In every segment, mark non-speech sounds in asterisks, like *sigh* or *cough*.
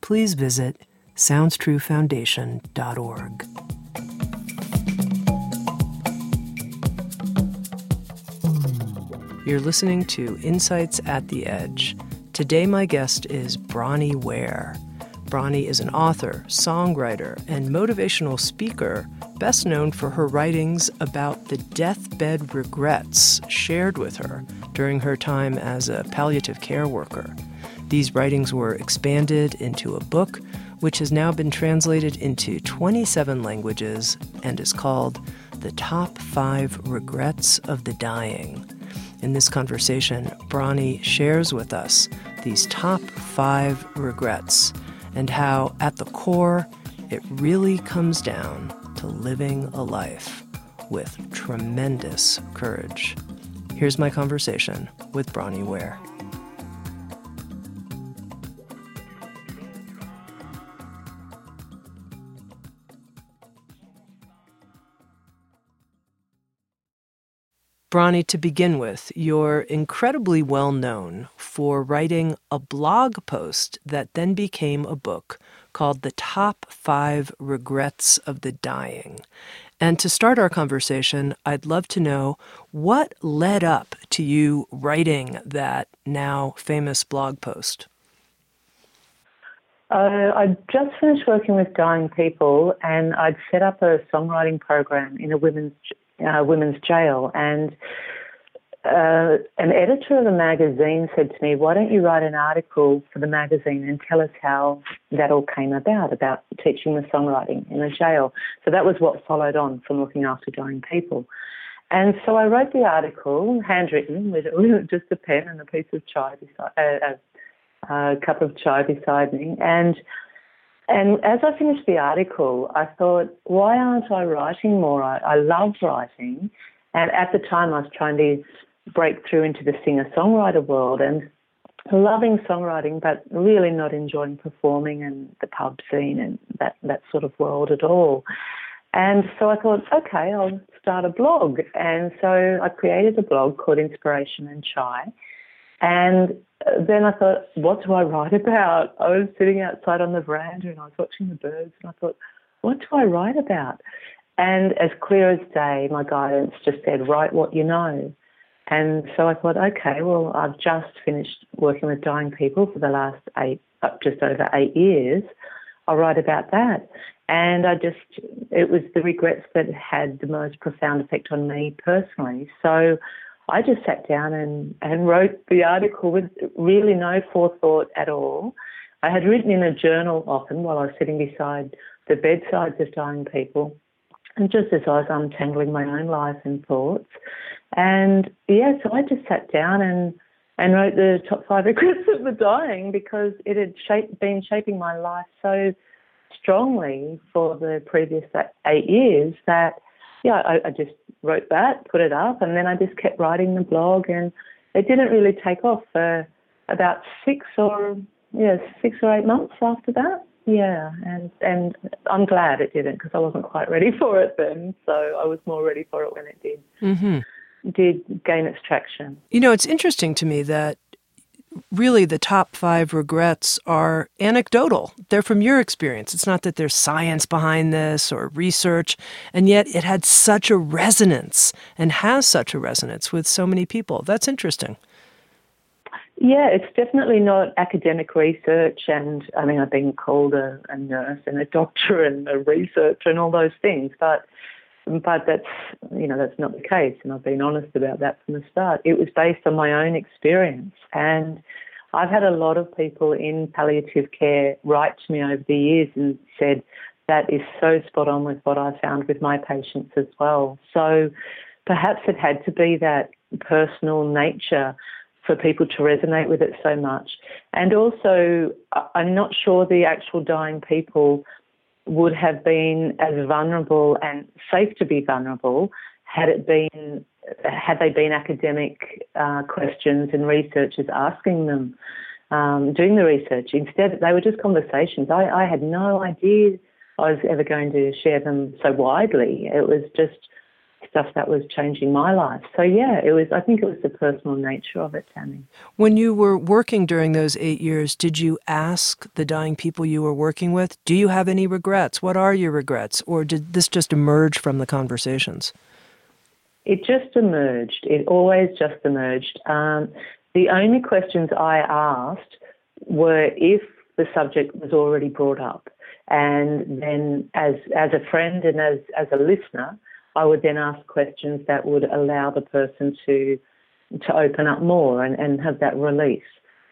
please visit SoundsTrueFoundation.org. You're listening to Insights at the Edge. Today, my guest is Bronnie Ware. Bronnie is an author, songwriter, and motivational speaker, best known for her writings about the deathbed regrets shared with her during her time as a palliative care worker. These writings were expanded into a book, which has now been translated into 27 languages and is called The Top Five Regrets of the Dying. In this conversation, Bronnie shares with us these top five regrets and how, at the core, it really comes down to living a life with tremendous courage. Here's my conversation with Bronnie Ware. Bronnie, to begin with, you're incredibly well known for writing a blog post that then became a book called The Top Five Regrets of the Dying. And to start our conversation, I'd love to know what led up to you writing that now famous blog post. Uh, I just finished working with dying people, and I'd set up a songwriting program in a women's uh, women's jail. And uh, an editor of the magazine said to me, Why don't you write an article for the magazine and tell us how that all came about, about teaching the songwriting in a jail? So that was what followed on from looking after dying people. And so I wrote the article, handwritten, with *laughs* just a pen and a piece of chai beside, uh, a, a cup of chai beside me. And and as I finished the article, I thought, why aren't I writing more? I, I love writing. And at the time, I was trying to break through into the singer songwriter world and loving songwriting, but really not enjoying performing and the pub scene and that, that sort of world at all. And so I thought, okay, I'll start a blog. And so I created a blog called Inspiration and Chai. And uh, then I thought, what do I write *laughs* about? I was sitting outside on the veranda and I was watching the birds and I thought, what do I write about? And as clear as day, my guidance just said, write what you know. And so I thought, okay, well, I've just finished working with dying people for the last eight, uh, just over eight years. I'll write about that. And I just, it was the regrets that had the most profound effect on me personally. So I just sat down and, and wrote the article with really no forethought at all. I had written in a journal often while I was sitting beside the bedsides of dying people, and just as I was untangling my own life and thoughts. And yeah, so I just sat down and, and wrote the top five *laughs* regrets of the dying because it had shaped, been shaping my life so strongly for the previous eight years that yeah, I, I just wrote that, put it up, and then I just kept writing the blog, and it didn't really take off for about six or yeah six or eight months after that. Yeah, and and I'm glad it didn't because I wasn't quite ready *laughs* for it then. So I was more ready for it when it did. Mm-hmm. Did gain its traction. You know, it's interesting to me that really the top five regrets are anecdotal. They're from your experience. It's not that there's science behind this or research, and yet it had such a resonance and has such a resonance with so many people. That's interesting. Yeah, it's definitely not academic research. And I mean, I've been called a, a nurse and a doctor and a researcher and all those things, but but that's you know that's not the case. And I've been honest about that from the start. It was based on my own experience, and I've had a lot of people in palliative care write to me over the years and said that is so spot on with what I found with my patients as well. So perhaps it had to be that personal nature for people to resonate with it so much. And also, I'm not sure the actual dying people would have been as vulnerable and safe to be vulnerable had it been had they been academic uh, questions and researchers asking them um, doing the research. Instead, they were just conversations. I, I had no idea I was ever going to share them so widely. It was just stuff that was changing my life. So yeah, it was. I think it was the personal nature of it, Tami. When you were working during those eight years, did you ask the dying people you were working with, "Do you have any regrets? What are your regrets?" Or did this just emerge from the conversations? It just emerged. It always just emerged. Um, the only questions I asked were if the subject was already brought up. And then, as, as a friend and as, as a listener, I would then ask questions that would allow the person to to open up more and, and have that release.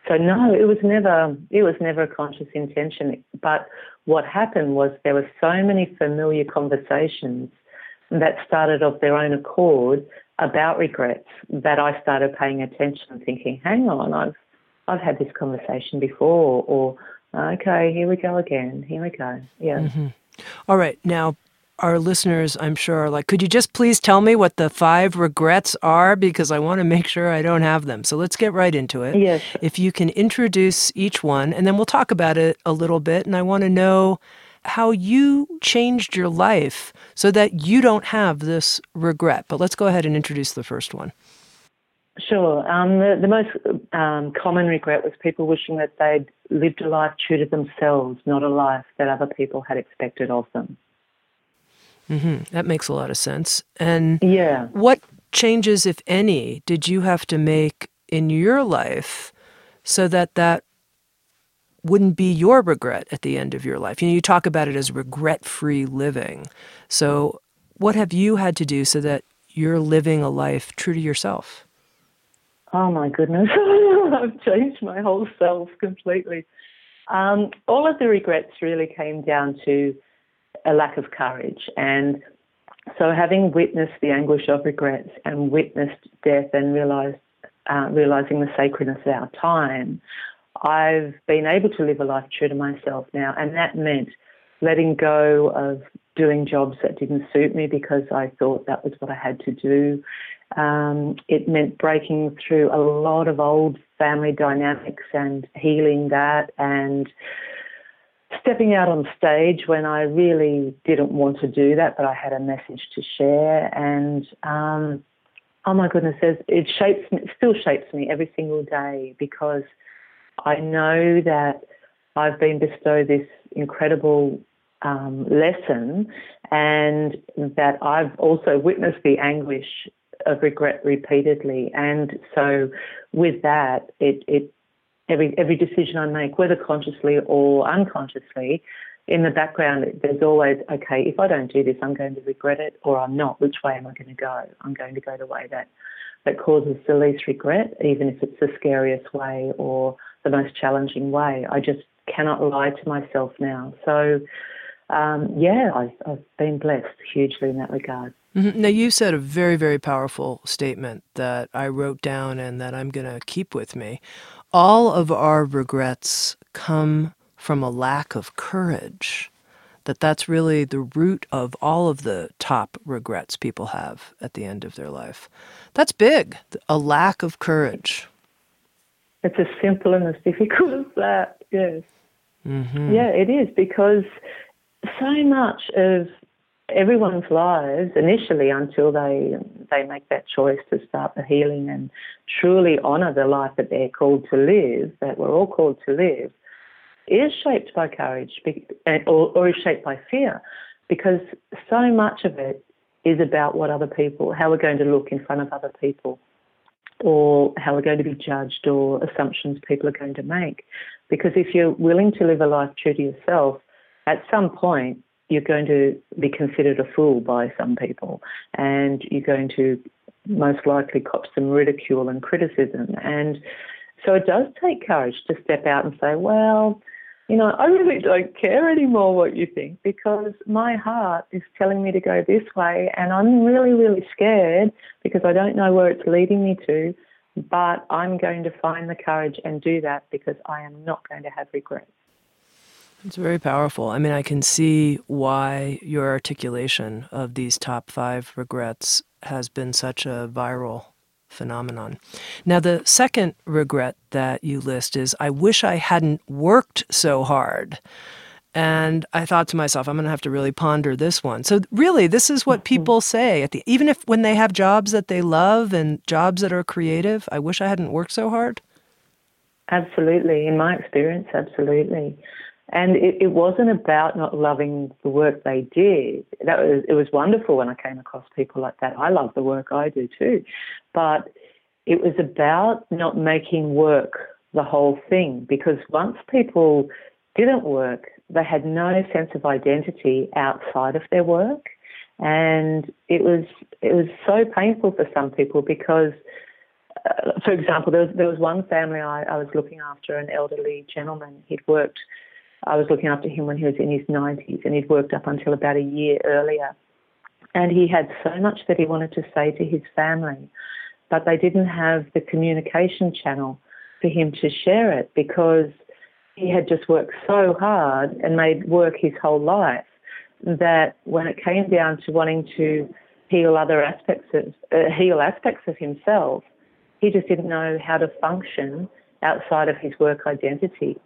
So no, it was never it was never a conscious intention. But what happened was there were so many familiar conversations that started of their own accord about regrets that I started paying attention and thinking, hang on, I've I've had this conversation before or okay, here we go again. Here we go. Yeah. Mm-hmm. All right. Now our listeners, I'm sure, are like, could you just please tell me what the five regrets are? Because I want to make sure I don't have them. So let's get right into it. Yes. If you can introduce each one, and then we'll talk about it a little bit. And I want to know how you changed your life so that you don't have this regret. But let's go ahead and introduce the first one. Sure. Um, the, the, most um, common regret was people wishing that they'd lived a life true to themselves, not a life that other people had expected of them. Mm-hmm. That makes a lot of sense. And yeah, what changes, if any, did you have to make in your life so that that wouldn't be your regret at the end of your life? You know, you talk about it as regret-free living. So, what have you had to do so that you're living a life true to yourself? Oh my goodness, *laughs* I've changed my whole self completely. Um, all of the regrets really came down to a lack of courage. And so, having witnessed the anguish of regrets and witnessed death and realized, uh, realizing the sacredness of our time, I've been able to live a life true to myself now. And that meant letting go of doing jobs that didn't suit me because I thought that was what I had to do. Um, it meant breaking through a lot of old family dynamics and healing that and stepping out on stage when I really didn't want to do that, but I had a message to share. And um, oh my goodness, it shapes me, still shapes me every single day because I know that I've been bestowed this incredible um, lesson and that I've also witnessed the anguish of regret repeatedly. And so with that, it, it every every decision I make, whether consciously or unconsciously, in the background, there's always okay. If I don't do this, I'm going to regret it, or I'm not. Which way am I going to go? I'm going to go the way that that causes the least regret, even if it's the scariest way or the most challenging way. I just cannot lie to myself now. So, um, yeah, I've, I've been blessed hugely in that regard. Mm-hmm. Now, you said a very, very powerful statement that I wrote down and that I'm going to keep with me all of our regrets come from a lack of courage. That that's really the root of all of the top regrets people have at the end of their life. That's big, a lack of courage. It's as simple and as difficult as that, yes. Mm-hmm. Yeah, it is because so much of everyone's lives initially until they they make that choice to start the healing and truly honor the life that they're called to live, that we're all called to live, is shaped by courage or, or is shaped by fear because so much of it is about what other people, how we're going to look in front of other people. or how we're going to be judged or assumptions people are going to make. Because if you're willing to live a life true to yourself, at some point you're going to be considered a fool by some people and you're going to most likely cop some ridicule and criticism. And so it does take courage to step out and say, well, you know, I really don't care anymore what you think because my heart is telling me to go this way and I'm really, really scared because I don't know where it's leading me to. But I'm going to find the courage and do that because I am not going to have regrets. It's very powerful. I mean, I can see why your articulation of these top five regrets has been such a viral phenomenon. Now, the second regret that you list is I wish I hadn't worked so hard. And I thought to myself, I'm going to have to really ponder this one. So, really, this is what mm-hmm. people say at the even if when they have jobs that they love and jobs that are creative. I wish I hadn't worked so hard. Absolutely, in my experience, absolutely. And it, it, wasn't about not loving the work they did. That was it was wonderful when I came across people like that. I love the work I do too, but it was about not making work the whole thing because once people didn't work, they had no sense of identity outside of their work, and it was it was so painful for some people because. Uh, for example, there was, there was one family I, I was looking after, an elderly gentleman. He'd worked I was looking after him when he was in his 90s, and he'd worked up until about a year earlier. And he had so much that he wanted to say to his family, but they didn't have the communication channel for him to share it because he had just worked so hard and made work his whole life that when it came down to wanting to heal other aspects of uh, heal aspects of himself, he just didn't know how to function outside of his work identity.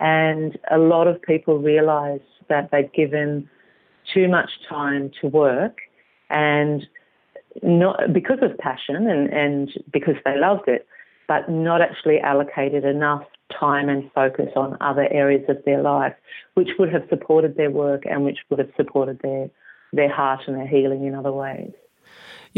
And a lot of people realize that they've given too much time to work and not because of passion and, and because they loved it, but not actually allocated enough time and focus on other areas of their life, which would have supported their work and which would have supported their their heart and their healing in other ways.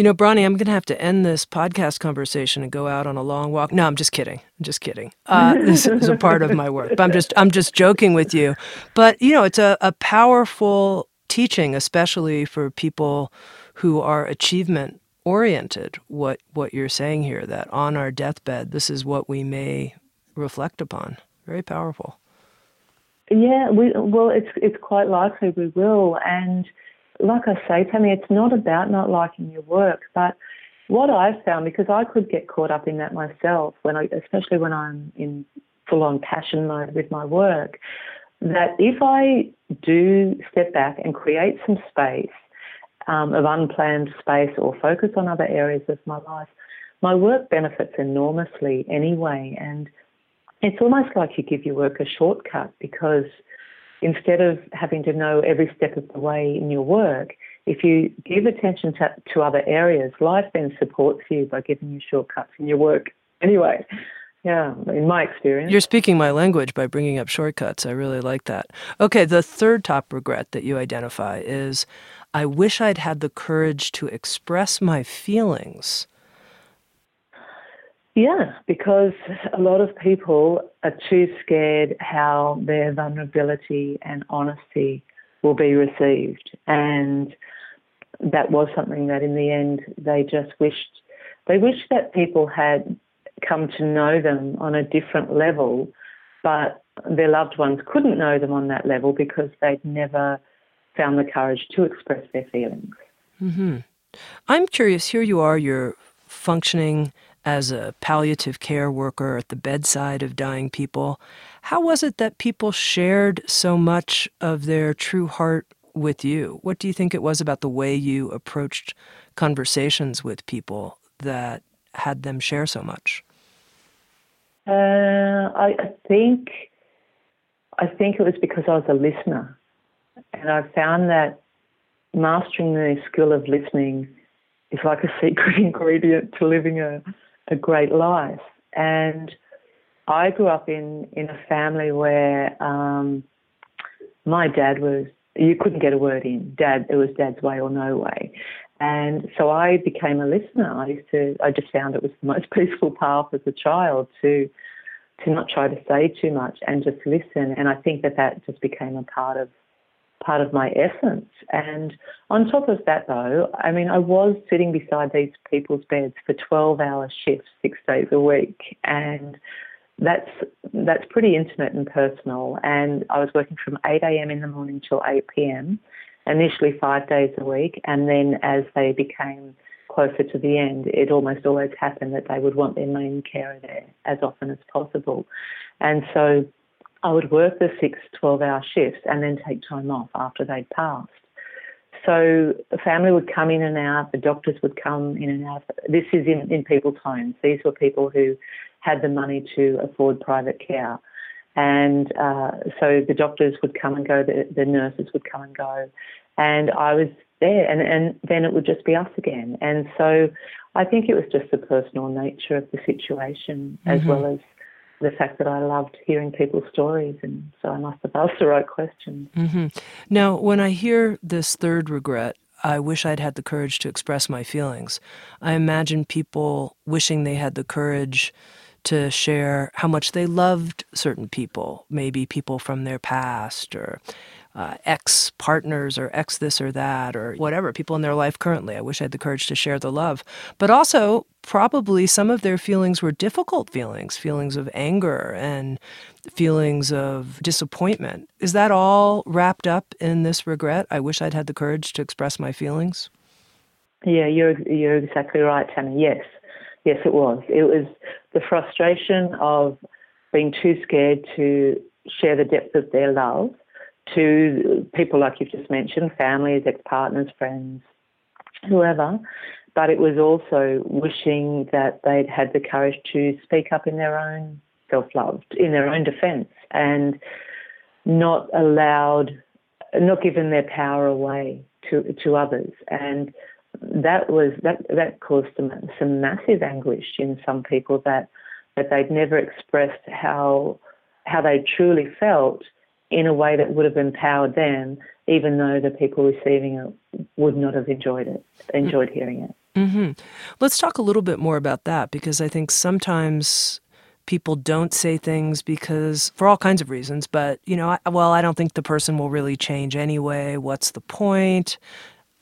You know, Bronnie, I'm going to have to end this podcast conversation and go out on a long walk. No, I'm just kidding. I'm just kidding. Uh, *laughs* this is a part of my work, but I'm just I'm just joking with you. But you know, it's a, a powerful teaching, especially for people who are achievement oriented. What what you're saying here, that on our deathbed, this is what we may reflect upon. Very powerful. Yeah, we, well, it's it's quite likely we will, and like I say, Tami, it's not about not liking your work, but what I've found, because I could get caught up in that myself, when I, especially when I'm in full on passion mode with my work, that if I do step back and create some space um, of unplanned space or focus on other areas of my life, my work benefits enormously anyway. And it's almost like you give your work a shortcut because instead of having to know every step of the way in your work, if you give attention to, to other areas, life then supports you by giving you shortcuts in your work *laughs* anyway. Yeah, in my experience. You're speaking my language by bringing up shortcuts. I really like that. Okay, the third top regret that you identify is I wish I'd had the courage to express my feelings yeah, because a lot of people are too scared how their vulnerability and honesty will be received. And that was something that in the end they just wished, they wished that people had come to know them on a different level, but their loved ones couldn't know them on that level because they'd never found the courage to express their feelings. Mm-hmm. I'm curious, here you are, you're functioning as a palliative care worker at the bedside of dying people. How was it that people shared so much of their true heart with you? What do you think it was about the way you approached conversations with people that had them share so much? Uh, I, I think I think it was because I was a listener, and I found that mastering the skill of listening is like a secret *laughs* ingredient to living a a great life. And I grew up in, in a family where um, my dad was, you couldn't get a word in. Dad, it was dad's way or no way. And so I became a listener. I used to, I just found it was the most *laughs* peaceful path as a child to, to not try to say too much and just listen. And I think that that just became a part of, part of my essence. And on top of that, though, I mean, I was sitting beside these people's beds for 12 hour shifts, six days a week. And that's that's pretty intimate and personal. And I was working from 8 a.m. in the morning till 8 p.m. Initially five days a week, and then as they became closer to the end, it almost always happened that they would want their main carer there as often as possible. And so I would work the six 12 hour shifts and then take time off after they'd passed. So the family would come in and out, the doctors would come in and out. This is in, in people's homes. These were people who had the money to afford private care. And uh, so the doctors would come and go, the, the nurses would come and go. And I was there, and, and then it would just be us again. And so I think it was just the personal nature of the situation mm-hmm. as well as the fact that I loved hearing people's stories, and so I must have asked the right questions. Mm-hmm. Now, when I hear this third regret, I wish I'd had the courage to express my feelings. I imagine people wishing they had the courage to share how much they loved certain people, maybe people from their past or uh, ex partners or ex this or that or whatever, people in their life currently. I wish I had the courage to share the love. But also, probably some of their feelings were difficult feelings, feelings of anger and feelings of disappointment. Is that all wrapped up in this regret? I wish I'd had the courage to express my feelings. Yeah, you're you're exactly right, Tami. Yes, yes, it was. It was the frustration of being too scared to share the depth of their love to people like you've just mentioned, families, ex partners, friends, whoever. But it was also wishing that they'd had the courage to speak up in their own self love, in their own defence, and not allowed, not given their power away to, to others. And that was that that caused some, some massive anguish in some people that that they'd never expressed how how they truly felt in a way that would have empowered them, even though the people receiving it would not have enjoyed it, enjoyed hearing it. Mm-hmm. Let's talk a little bit more about that because I think sometimes people don't say things because for all kinds of reasons, but you know, I, well, I don't think the person will really change anyway. What's the point?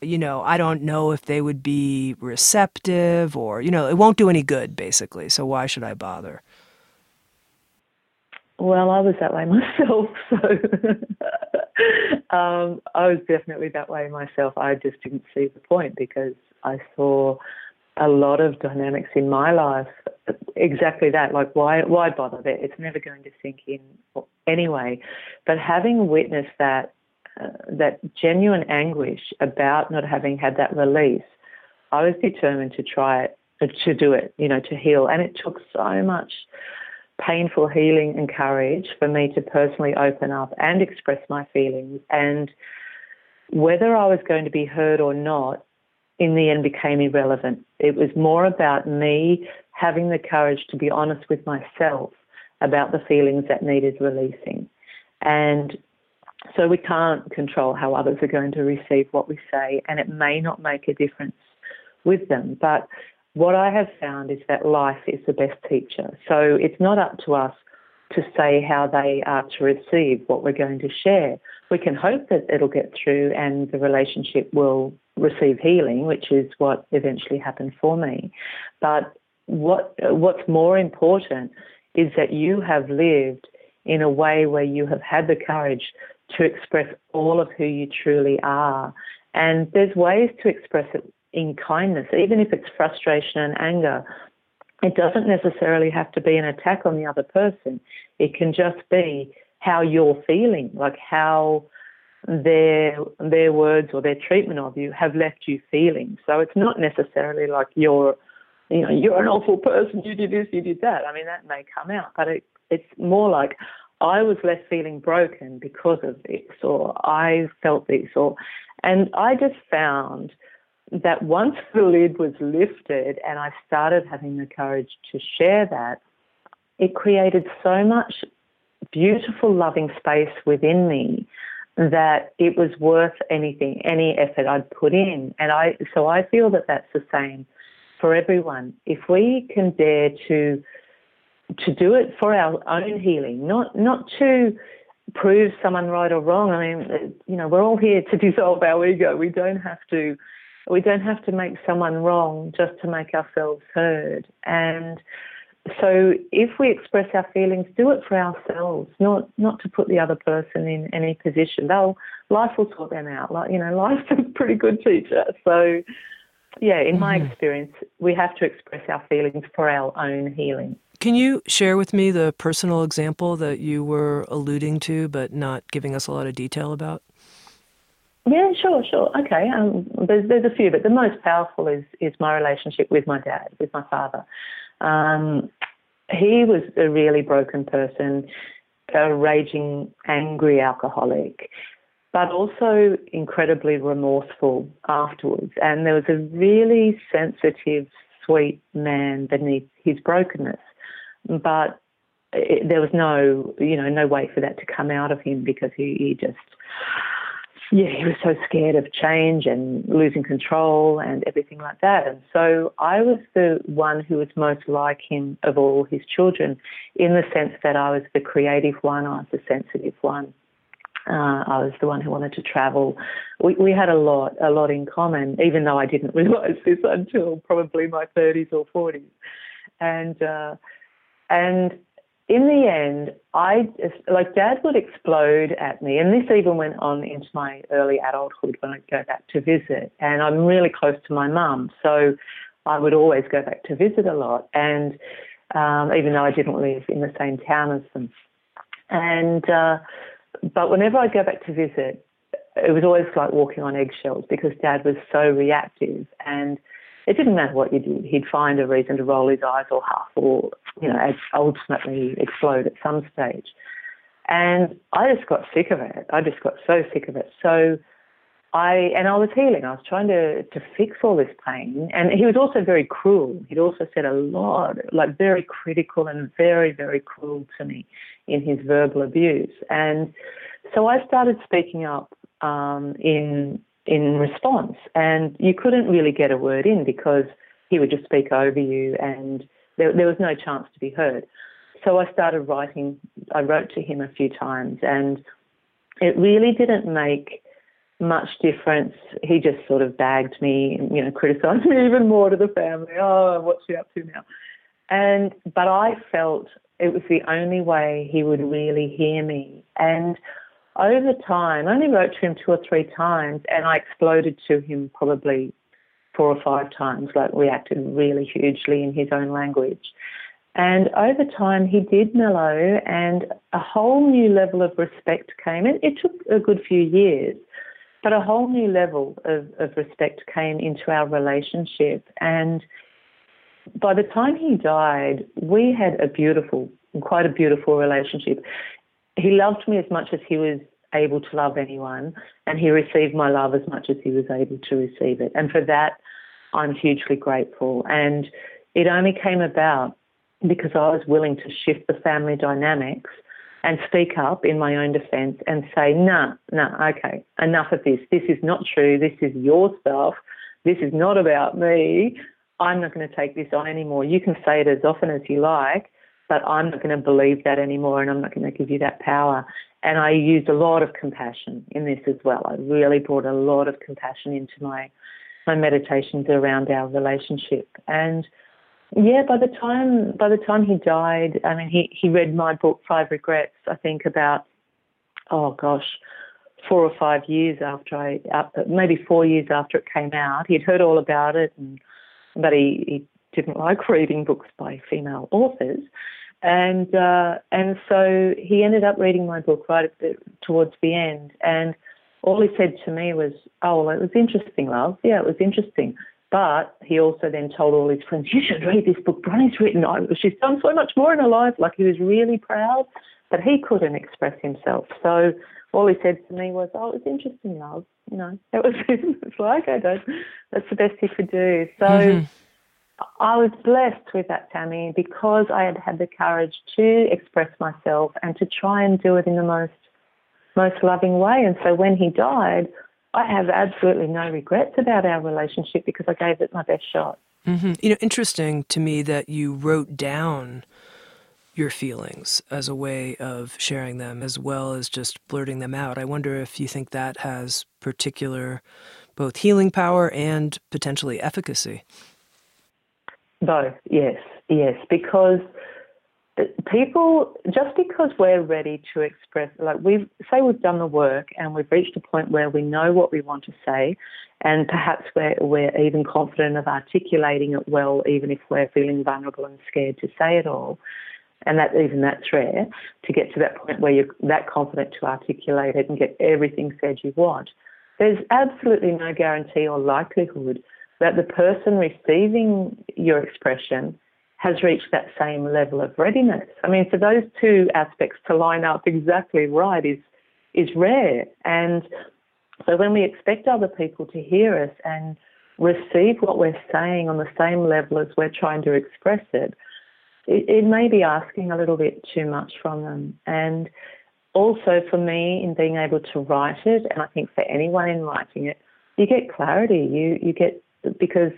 You know, I don't know if they would be receptive or, you know, it won't do any good basically. So why should I bother? Well, I was that way *laughs* myself, so um, I was definitely that way myself. I just didn't see the point because I saw a lot of dynamics in my life. Exactly that, like why why bother? It's never going to sink in anyway. But having witnessed that uh, that genuine anguish about not having had that release, I was determined to try it, to do it, you know, to heal, and it took so much painful healing and courage for me to personally open up and express my feelings. And whether I was going to be heard or not, in the end became irrelevant. It was more about me having the courage to be honest with myself about the feelings that needed releasing. And so we can't control how others are going to receive what we say, and it may not make a difference with them. But what I have found is that life is the best teacher. So it's not up to us to say how they are to receive what we're going to share. We can hope that it'll get through and the relationship will receive healing, which is what eventually happened for me. But what what's more important is that you have lived in a way where you have had the courage to express all of who you truly are. And there's ways to express it in kindness, even if it's frustration and anger. It doesn't necessarily have to be an attack on the other person. It can just be how you're feeling, like how their their words or their treatment of you have left you feeling. So it's not necessarily like you're you know, you're an awful person, you did this, you did that. I mean that may come out, but it it's more like I was left feeling broken because of this or I felt this or and I just found that once *laughs* the lid was lifted and I started having the courage to share that, it created so much beautiful, loving space within me that it was worth anything, any effort I'd put in. And I, so I feel that that's the same for everyone. If we can dare to, to do it for our own healing, not, not to prove someone right or wrong. I mean, you know, we're all here to *laughs* dissolve our ego. We don't have to, we don't have to make someone wrong just to make ourselves heard. And, so if we express our feelings, do it for ourselves, not not to put the other person in any position. They'll life will sort them out. Like you know, life's a pretty good teacher. So yeah, in my mm-hmm. experience, we have to express our feelings for our own healing. Can you share with me the personal example that you were alluding to, but not giving us a lot of detail about? Yeah, sure, sure. Okay, um, there's there's a few, but the most powerful is is my relationship with my dad, with my father. Um, he was a really broken person, a raging, angry alcoholic, but also incredibly remorseful afterwards. And there was a really sensitive, sweet man beneath his brokenness. But it, there was no, you know, no way for that to come out of him because he, he just yeah, he was so scared of change and losing control and everything like that. And so I was the one who was most like him of all his children in the sense that I was the creative one, I was the sensitive one. Uh, I was the one who wanted to travel. We, we had a lot, a lot in common, even though I didn't *laughs* realise this until probably my 30s or 40s. And uh, and in the end, I like dad would explode at me, and this even went on into my early adulthood when I'd go back to visit. And I'm really close to my mum, so I would always go back to visit a lot. And um, even though I didn't live in the same town as them, and uh, but whenever I'd go back to visit, it was always like walking on eggshells because dad was so reactive and it didn't matter what you did, he'd find a reason to roll his eyes or huff or, you know, ultimately explode at some stage. And I just got sick of it. I just got so sick of it. So I, and I was healing. I was trying to, to fix all this pain. And he was also very cruel. He'd also said a lot, like very critical and very, very cruel to me in his verbal abuse. And so I started speaking up um, in in response. And you couldn't really get a word in because he would just speak over you and there, there was no chance to be heard. So I started writing, I wrote to him a few times and it really didn't make much difference. He just sort of bagged me, you know, criticised me *laughs* even more to the family. Oh, what's she up to now? And but I felt it was the only way he would really hear me. And over time, I only wrote to him two or three times, and I exploded to him probably four or five times, like reacted really hugely in his own language. And over time, he did mellow, and a whole new level of respect came. It, it took a good few years, but a whole new level of, of respect came into our relationship. And by the time he died, we had a beautiful, quite a beautiful relationship he loved me as much as he was able to love anyone, and he received my love as much as he was able to receive it. And for that, I'm hugely grateful. And it only came about because I was willing to shift the family dynamics and speak up in my own defense and say, nah, nah, okay, enough of this. This is not true. This is your stuff. This is not about me. I'm not going to take this on anymore. You can say it as often as you like, but I'm not going to believe that anymore and I'm not going to give you that power. And I used a lot of compassion in this as well. I really brought a lot of compassion into my my meditations around our relationship. And yeah, by the time by the time he died, I mean he, he read my book Five Regrets, I think about oh gosh, four or five years after I uh, maybe four years after it came out. He'd heard all about it and but he, he didn't like reading books by female authors. And uh, and so he ended up reading my book right the, towards the end, and all he said to me was, "Oh, well, it was interesting, love. Yeah, it was interesting." But he also then told all his friends, "You should read this book. Bronnie's written. She's done so much more in her life." Like he was really proud, but he couldn't express himself. So all he said to me was, "Oh, it was interesting, love. You know, it was. *laughs* it's like I don't. That's the best he could do." So. Mm-hmm I was blessed with that, Tami, because I had had the courage to express myself and to try and do it in the most most loving way. And so when he died, I have absolutely no regrets about our relationship because I gave it my best shot. Mm-hmm. You know, interesting to me that you wrote down your feelings as a way of sharing them as well as just blurting them out. I wonder if you think that has particular both healing power and potentially efficacy. Both, yes, yes, because people just because we're ready to express like we've say we've done the work and we've reached a point where we know what we want to say and perhaps we're, we're even confident of articulating it well even if we're feeling vulnerable and scared to say it all. And that even that's rare to get to that point where you're that confident to articulate it and get everything said you want there's absolutely no guarantee or likelihood that the person receiving your expression has reached that same level of readiness. I mean, for those two aspects to line up exactly right is is rare. And so when we expect other people to hear us and receive what we're saying on the same level as we're trying to express it, it, it may be asking a little bit too much from them. And also for me in being able to write it, and I think for anyone in writing it, you get clarity. You you get because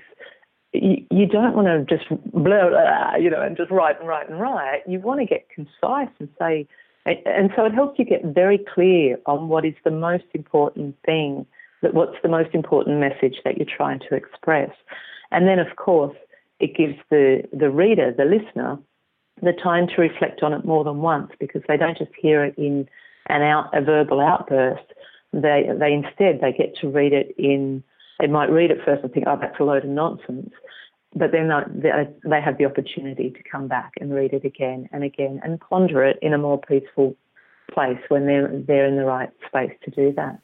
you, you don't want to just blah, blah, you know, and just write and write and write. You want to get concise and say, and so it helps you get very clear on what is the most important thing, that what's the most important message that you're trying to express. And then, of course, it gives the, the reader, the listener, the time to reflect on it more than once because they don't just hear it in an out, a verbal outburst. They, they instead, they get to read it in they might read it first and think, oh, that's a load of nonsense. But then they have the opportunity to come back and read it again and again and ponder it in a more peaceful place when they're, they're in the right space to do that.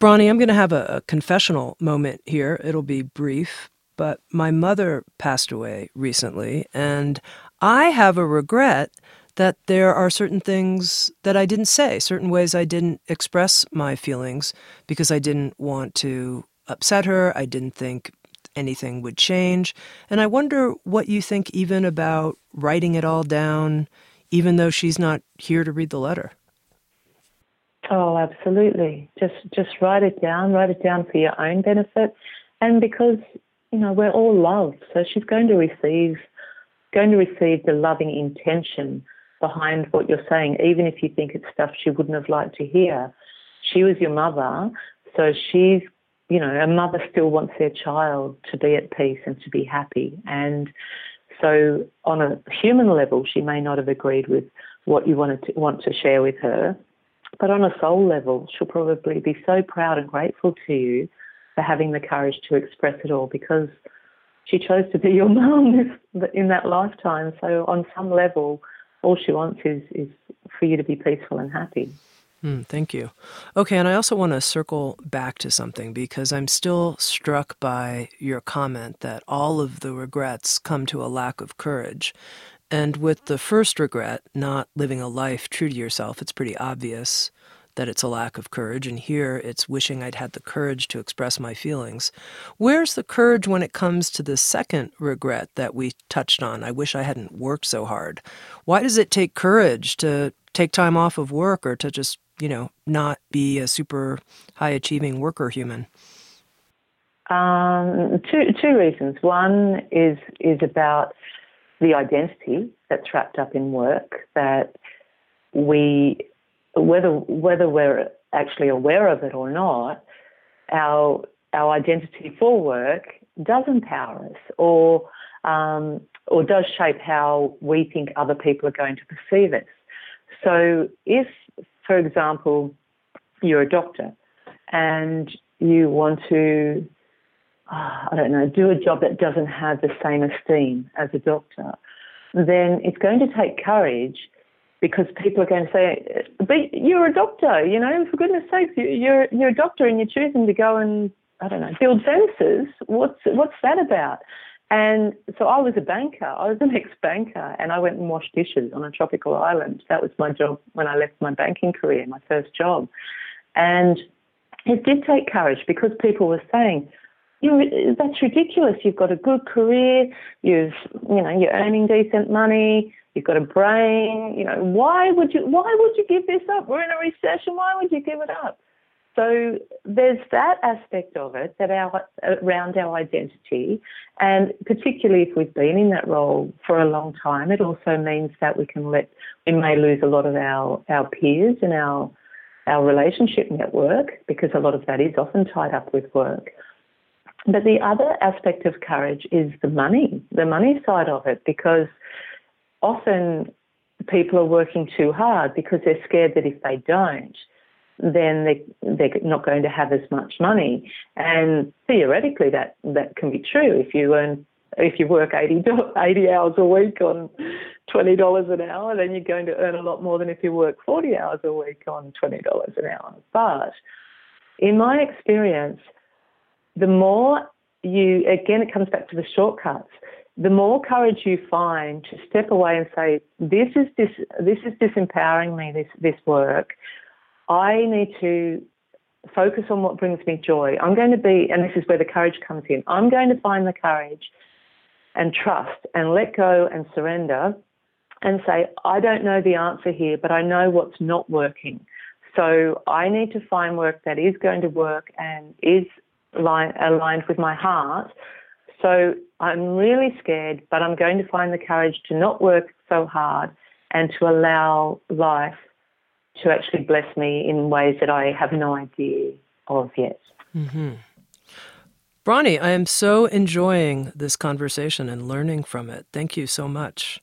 Bronnie, I'm going to have a, a confessional moment here. It'll be brief, but my mother passed away recently, and I have a regret that there are certain things that I didn't say, certain ways I didn't express my feelings because I didn't want to upset her. I didn't think anything would change. And I wonder what you think even about writing it all down, even though she's not here to read the letter. Oh, absolutely. Just just write it down. Write it down for your own benefit, and because you know we're all loved, so she's going to receive going to receive the loving intention behind what you're saying, even if you think it's stuff she wouldn't have liked to hear. She was your mother, so she's you know, a mother still wants their child to be at peace and to be happy. And so, on a human level, she may not have agreed with what you wanted to want to share with her, but on a soul level, she'll probably be so proud and grateful to you for having the courage to express it all because she chose to be your *laughs* mum in that lifetime. So, on some level, all she wants is is for you to be peaceful and happy. Mm, thank you. Okay, and I also want to circle back to something because I'm still struck by your comment that all of the regrets come to a lack of courage. And with the first regret, not living a life true to yourself, it's pretty obvious that it's a lack of courage. And here it's wishing I'd had the courage to express my feelings. Where's the courage when it comes to the second regret that we touched on? I wish I hadn't worked so hard. Why does it take courage to take time off of work or to just you know, not be a super high achieving worker human? Um, two two reasons. One is is about the identity that's wrapped up in work that we whether whether we're actually aware of it or not, our our identity for work does empower us or um, or does shape how we think other people are going to perceive us. So if for example, you're a doctor and you want to, uh, I don't know, do a job that doesn't have the same esteem as a doctor, then it's going to take courage because people are going to say, "But you're a doctor, you know. For goodness' sakes, you're you're a doctor, and you're choosing to go and I don't know build fences. What's what's that about?" And so I was a banker. I was an *laughs* ex-banker, and I went and washed dishes on a tropical island. That was my job when I left my banking career, my first job. And it did take courage because people were saying, you that's ridiculous. You've got a good career. You've, you know, you're earning decent money. You've got a brain. You know, why would you? Why would you give this up? We're in a recession. Why would you give it up? So there's that aspect of it that our around our identity, and particularly if we've been in that role for a long time, it also means that we can let we may lose a lot of our our peers and our our relationship network because a lot of that is often tied up with work. But the other aspect of courage is the money, the money side of it, because often people are working too hard because they're scared that if they don't, then they, they're not going to have as much money. And theoretically, that, that can be true. If you earn, if you work 80, 80 hours a week on $20 an hour, then you're going to earn a lot more than if you work 40 hours a week on $20 an hour. But in my experience, the more you, again, it comes back to the shortcuts. The more courage you find to step away and say, "This is this, this is disempowering me. This this work. I need to focus on what brings me joy. I'm going to be, and this is where the courage comes in. I'm going to find the courage and trust and let go and surrender and say, I don't know the answer here, but I know what's not working. So I need to find work that is going to work and is aligned with my heart. So I'm really scared, but I'm going to find the courage to not work so hard and to allow life to actually bless me in ways that I have no idea of yet. Mm-hmm. Bronnie, I am so enjoying this conversation and learning from it. Thank you so much.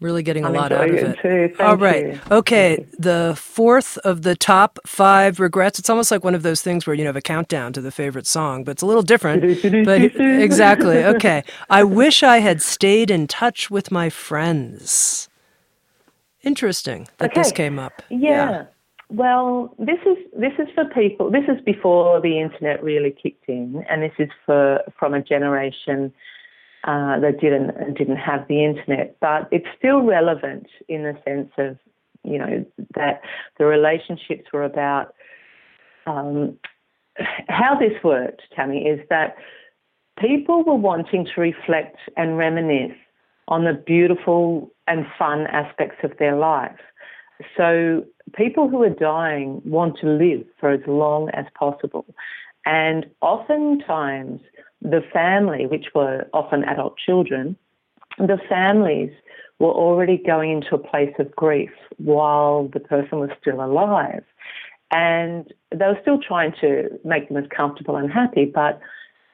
Really getting a I'm lot out of it. it. All right. You. Okay. The fourth of the top five regrets. It's almost like one of those things where you know, have a countdown to the favorite song, but it's a little different. but exactly. Okay. I wish I had stayed in touch with my friends. Interesting that okay. this came up. Yeah. yeah. Well, this is this is for people. This is before the internet really kicked in, and this is for from a generation uh, that didn't didn't have the internet, but it's still relevant in the sense of you know that the relationships were about um, how this worked. Tami is that people were wanting to reflect and reminisce on the beautiful and fun aspects of their life. So people who are dying want to live for as long as possible, and oftentimes the family, which were often adult children, the families were already going into a place of grief while the person was still alive. And they were still trying to make them as comfortable and happy, but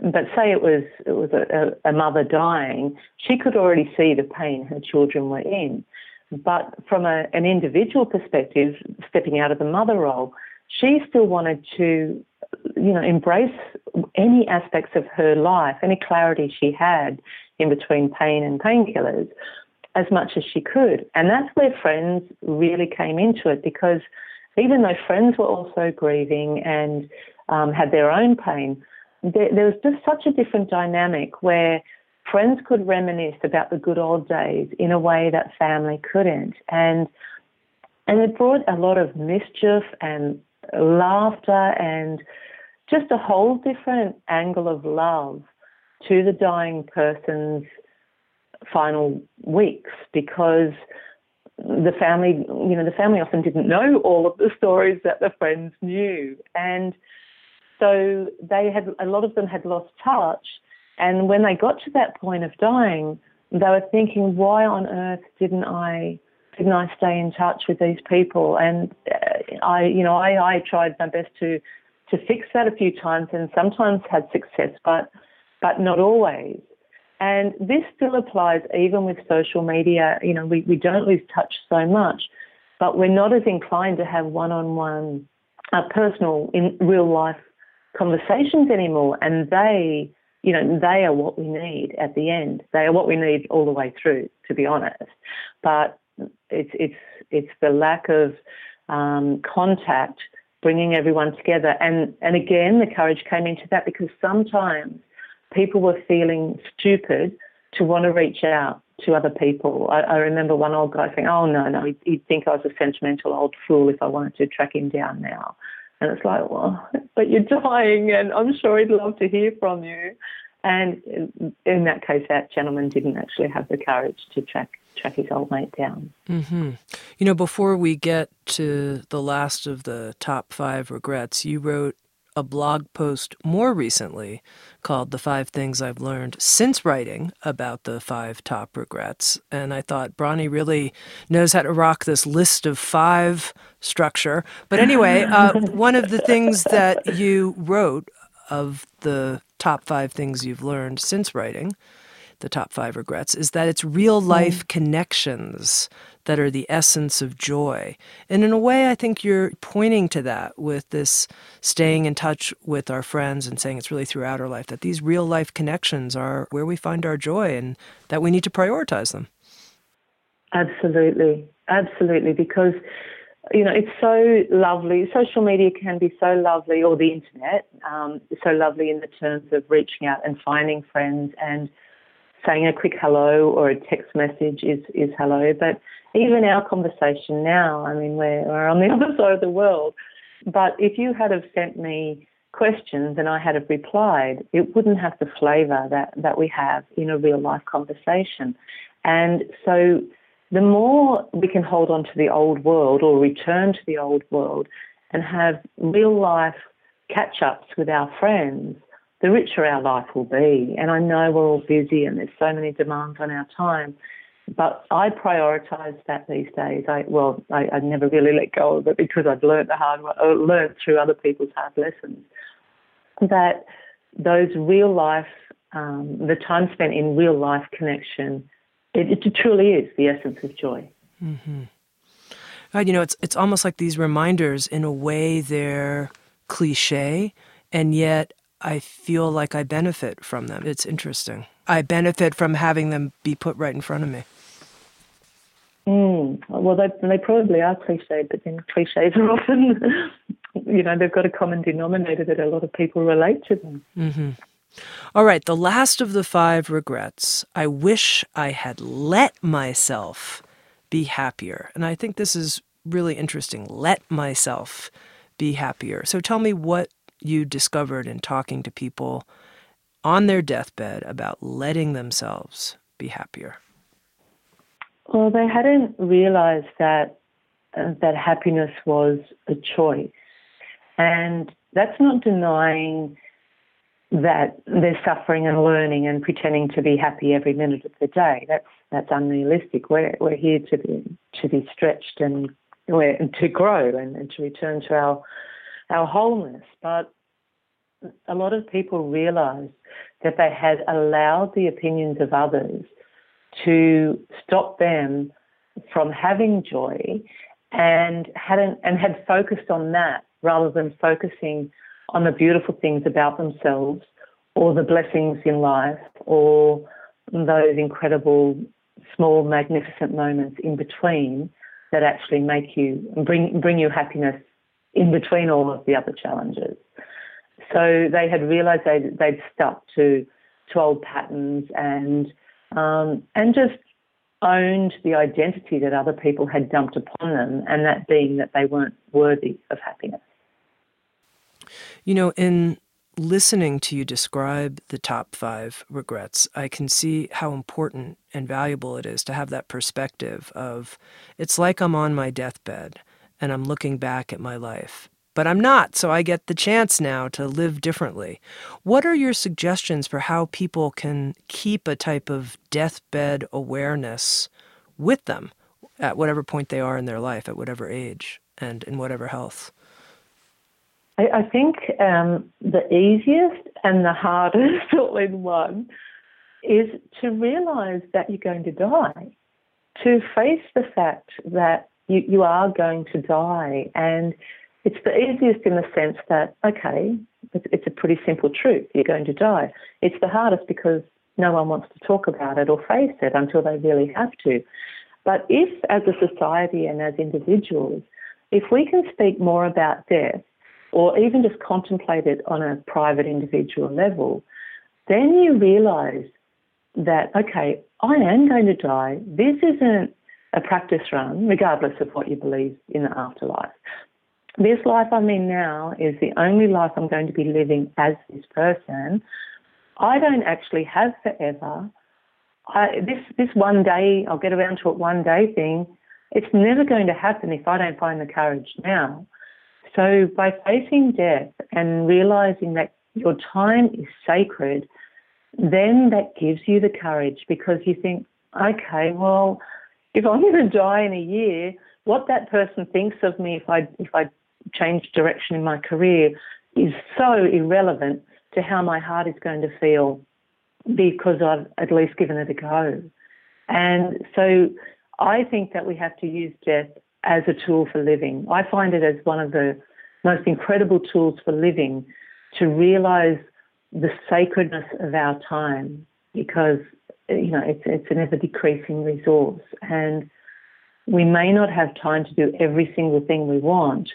but say it was it was a, a mother dying, she could already see the pain her children were in. But from a, an individual perspective, stepping out of the mother role, she still wanted to you know, embrace any aspects of her life, any clarity she had in between pain and painkillers as much as she could. And that's where friends really came into it because even though friends were also grieving and um, had their own pain, there, there was just such a different dynamic where friends could reminisce about the good old days in a way that family couldn't. And and it brought a lot of mischief and laughter and just a whole different angle of love to the dying person's final weeks because the family, you know, the family often didn't know all of the stories that the friends knew. And so they had, a lot of them had lost touch. And when they got to that point of dying, they were thinking, why on earth didn't I didn't I stay in touch with these people? And uh, I, you know, I, I tried my best to to fix that a few times, and sometimes had success, but but not always. And this still applies even with social media. You know, we, we don't lose touch so much, but we're not as inclined to have one-on-one, uh, personal, in real life conversations anymore. And they, you know, they are what we need at the end. They are what we need all the way through, to be honest. But it's it's it's the lack of um, contact, bringing everyone together, and and again the courage came into that because sometimes people were feeling stupid to want to reach out to other people. I, I remember one old guy saying, "Oh no, no, he'd, he'd think I was a sentimental old fool if I wanted to track him down now." And it's like, well, but you're dying, and I'm sure he'd love to hear from you. And in that case, that gentleman didn't actually have the courage to track track his old mate down. Mm-hmm. You know, before we get to the last of the top five regrets, you wrote a blog post more recently called The Five Things I've Learned Since Writing About the Five Top Regrets. And I thought Bronnie really knows how to rock this list of five structure. But anyway, *laughs* uh, one of the things that you wrote of the top five things you've learned since writing the top five regrets is that it's real life mm. connections that are the essence of joy. And in a way, I think you're pointing to that with this staying in touch with our friends and saying it's really throughout our life that these real life connections are where we find our joy and that we need to prioritize them. Absolutely. Absolutely. Because you know, it's so lovely. Social media can be so lovely, or the internet, um, so lovely in the terms of reaching out and finding friends and saying a quick hello or a text message is, is hello. But even our conversation now, I mean, we're, we're on the *laughs* other side of the world. But if you had have sent me questions and I had have replied, it wouldn't have the flavour that, that we have in a real life conversation. And so the more we can hold on to the old world or return to the old world and have real life catch ups with our friends, the richer our life will be. And I know we're all busy and there's so many demands on our time. But I prioritise that these days. I well, I, I never really let go of it because I've learned the hard way, learned through other people's hard lessons. That those real life, um, the time spent in real life connection, it, it truly is the essence of joy. Mm-hmm. God, you know, it's it's almost like these reminders. In a way, they're cliche, and yet I feel like I benefit from them. It's interesting. I benefit from having them be put right in front of me. Mm. Well, they, they probably are cliched, but then cliches are *laughs* often, you know, they've got a common denominator that a lot of people relate to them. Mm-hmm. All right, the last of the five regrets. I wish I had let myself be happier. And I think this is really interesting. Let myself be happier. So tell me what you discovered in talking to people on their deathbed about letting themselves be happier? Well, they hadn't realized that uh, that happiness was a choice, and that's not denying that they're suffering and learning and pretending to be happy every minute of the day. That's that's unrealistic. We're we're here to be to be stretched and to grow and, and to return to our our wholeness. But a lot of people realized that they had allowed the opinions of others to stop them from having joy and hadn't and had focused on that rather than focusing on the beautiful things about themselves or the blessings in life or those incredible small magnificent moments in between that actually make you bring bring you happiness in between all of the other challenges. So they had realised they'd, they'd stuck to to old patterns and um, and just owned the identity that other people had dumped upon them, and that being that they weren't worthy of happiness. You know, in listening to you describe the top five regrets, I can see how important and valuable it is to have that perspective of it's like I'm on my deathbed and I'm looking back at my life but I'm not, so I get the chance now to live differently. What are your suggestions for how people can keep a type of deathbed awareness with them at whatever point they are in their life, at whatever age, and in whatever health? I, I think um, the easiest and the hardest *laughs* all in one is to realize that you're going to die, to face the fact that you, you are going to die and it's the easiest in the sense that, okay, it's a pretty simple truth. You're going to die. It's the hardest because no one wants to talk about it or face it until they really have to. But if, as a society and as individuals, if we can speak more about death or even just contemplate it on a private individual level, then you realize that, okay, I am going to die. This isn't a practice run, regardless of what you believe in the afterlife this life I'm in now is the only life I'm going to be living as this person. I don't actually have forever. I, this this one day I'll get around to it one day thing. It's never going to happen if I don't find the courage now. So by facing death and realizing that your time is sacred, then that gives you the courage because you think, okay, well, if I'm going to die in a year, what that person thinks of me if I if I change direction in my career is so irrelevant to how my heart is going to feel because I've at least given it a go. And so I think that we have to use death as a tool for living. I find it as one of the most incredible tools for living to realize the sacredness of our time because you know it's it's an ever decreasing resource and we may not have time to do every single thing we want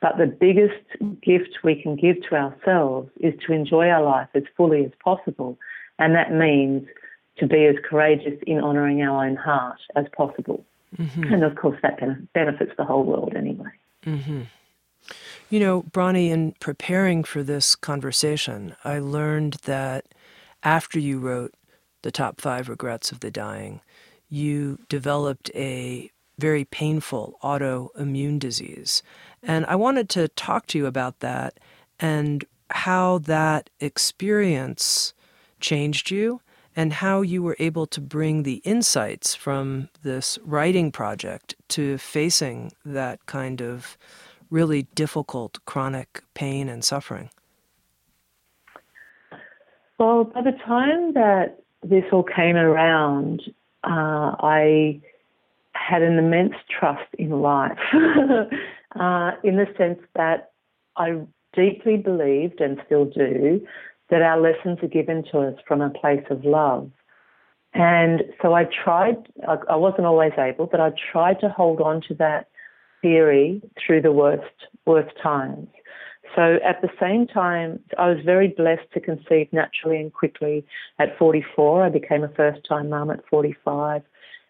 but the biggest gift we can give to ourselves is to enjoy our life as fully as possible and that means to be as courageous in honouring our own heart as possible. Mm-hmm. And of course, that benefits the whole world anyway. Mm-hmm. You know, Bronnie, in preparing for this conversation, I learned that after you wrote The Top Five Regrets of the Dying, you developed a very painful autoimmune disease. And I wanted to talk to you about that and how that experience changed you and how you were able to bring the insights from this writing project to facing that kind of really difficult chronic pain and suffering? Well, by the time that this all came around, uh, I had an immense trust in life *laughs* uh, in the sense that I deeply believed and still do that our lessons are given to us from a place of love. And so I tried, I wasn't always able, but I tried to hold on to that theory through the worst, worst times. So at the same time, I was very blessed to conceive naturally and quickly at 44. I became a first time mum at 45,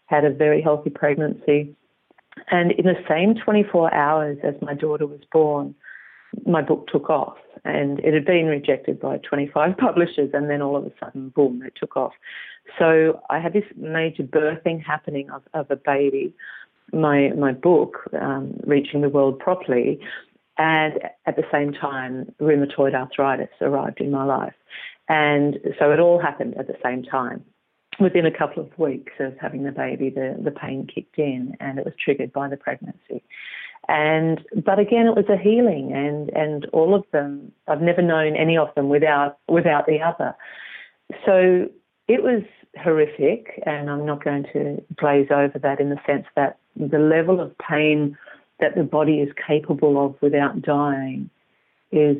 had a very healthy pregnancy. And in the same 24 hours as my daughter was born, my book took off. And it had been rejected by 25 *laughs* publishers and then all of a sudden boom it took off. So i had this major birthing happening of, of a baby my my book um, reaching the world properly and at the same time rheumatoid arthritis arrived in my life. And so it all happened at the same time within a couple of weeks of having the baby the, the pain kicked in and it was triggered by the pregnancy and but again, it was a healing, and and all of them. I've never known any of them without without the other. So it was horrific, and I'm not going to glaze over that in the sense that the level of pain that the body is capable of without dying is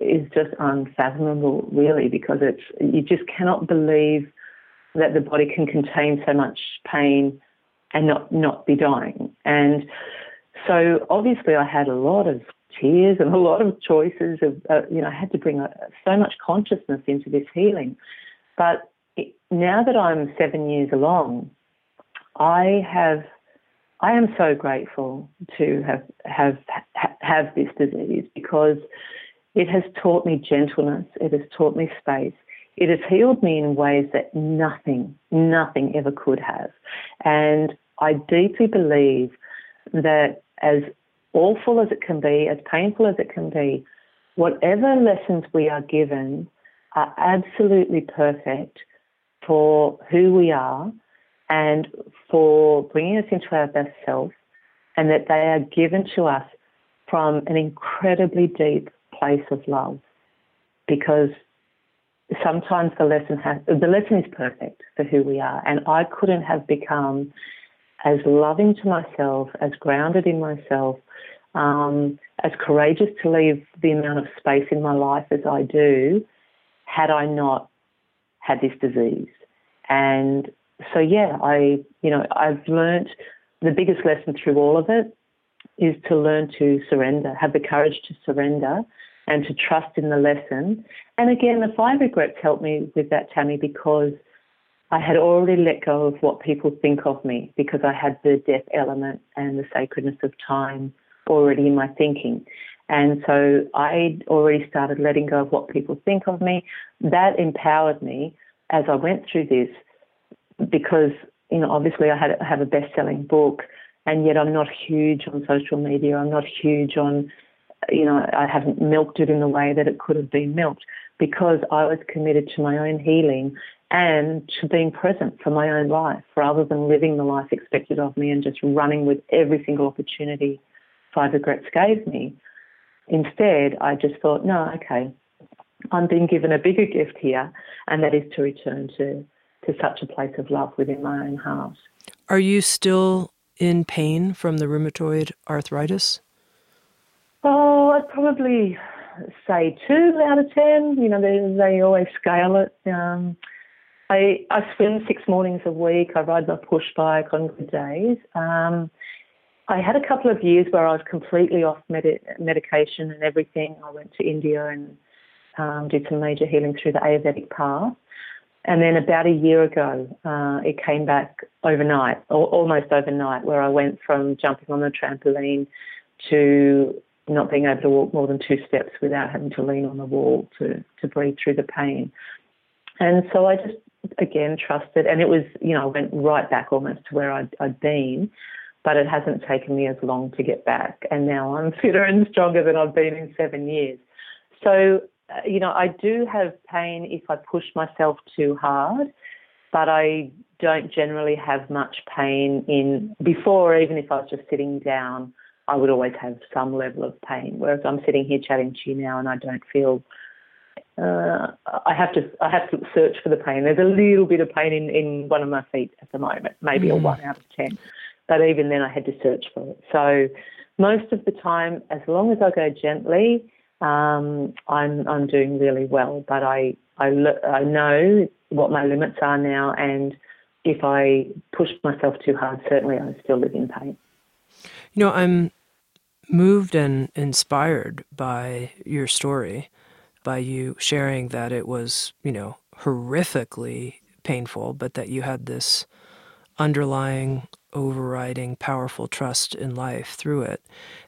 is just unfathomable, really, because it's you just cannot believe that the body can contain so much pain and not not be dying. And so obviously, I had a lot of tears and a lot of choices. Of uh, you know, I had to bring uh, so much consciousness into this healing. But it, now that I'm seven years along, I have. I am so grateful to have have have this disease because it has taught me gentleness. It has taught me space. It has healed me in ways that nothing, nothing ever could have. And I deeply believe that as awful as it can be, as painful as it can be, whatever lessons we are given are absolutely perfect for who we are and for bringing us into our best self, and that they are given to us from an incredibly deep place of love. Because sometimes the lesson has the lesson is perfect for who we are, and I couldn't have become as loving to myself, as grounded in myself, um, as courageous to leave the amount of space in my life as I do, had I not had this disease. And so, yeah, I, you know, I've learned the biggest lesson through all of it is to learn to surrender, have the courage to surrender and to trust in the lesson. And again, the five regrets helped me with that, Tami, because – I had already let go of what people think of me because I had the death element and the sacredness of time already in my thinking. And so I already started letting go of what people think of me. That empowered me as I went through this because you know obviously I had I have a best selling book, and yet I'm not huge on social media. I'm not huge on you know I haven't milked it in the way that it could have been milked because I was committed to my own healing and to being present for my own life rather than living the life expected of me and just running with every single opportunity Five Regrets gave me. Instead, I just thought, no, okay, I'm being given a bigger gift here, and that is to return to, to such a place of love within my own heart. Are you still in pain from the rheumatoid arthritis? Oh, I'd probably say two out of ten. You know, they, they always scale it. Um, I, I swim six mornings a week. I ride my push bike on good days. Um, I had a couple of years where I was completely off med- medication and everything. I went to India and um, did some major healing through the Ayurvedic path. And then about a year ago, uh, it came back overnight, or almost overnight, where I went from jumping on the trampoline to not being able to walk more than two steps without having to lean on the wall to, to breathe through the pain. And so I just again trusted, and it was, you know, I went right back almost to where I'd, I'd been, but it hasn't taken me as long to get back. And now I'm *laughs* fitter and stronger than I've been in seven years. So, uh, you know, I do have pain if I push myself too hard, but I don't generally have much pain in before, even if I was just sitting down. I would always have some level of pain. Whereas I'm sitting here chatting to you now and I don't feel uh, I have to I have to search for the pain. There's a little bit of pain in, in one of my feet at the moment, maybe mm. a one out of ten. But even then, I had to search for it. So most of the time, as long as I go gently, um, I'm I'm doing really well. But I I I know what my limits are now, and if I push myself too hard, certainly I still live in pain. You know, I'm moved and inspired by your story by you sharing that it was, you know, horrifically painful, but that you had this underlying, overriding, powerful trust in life through it.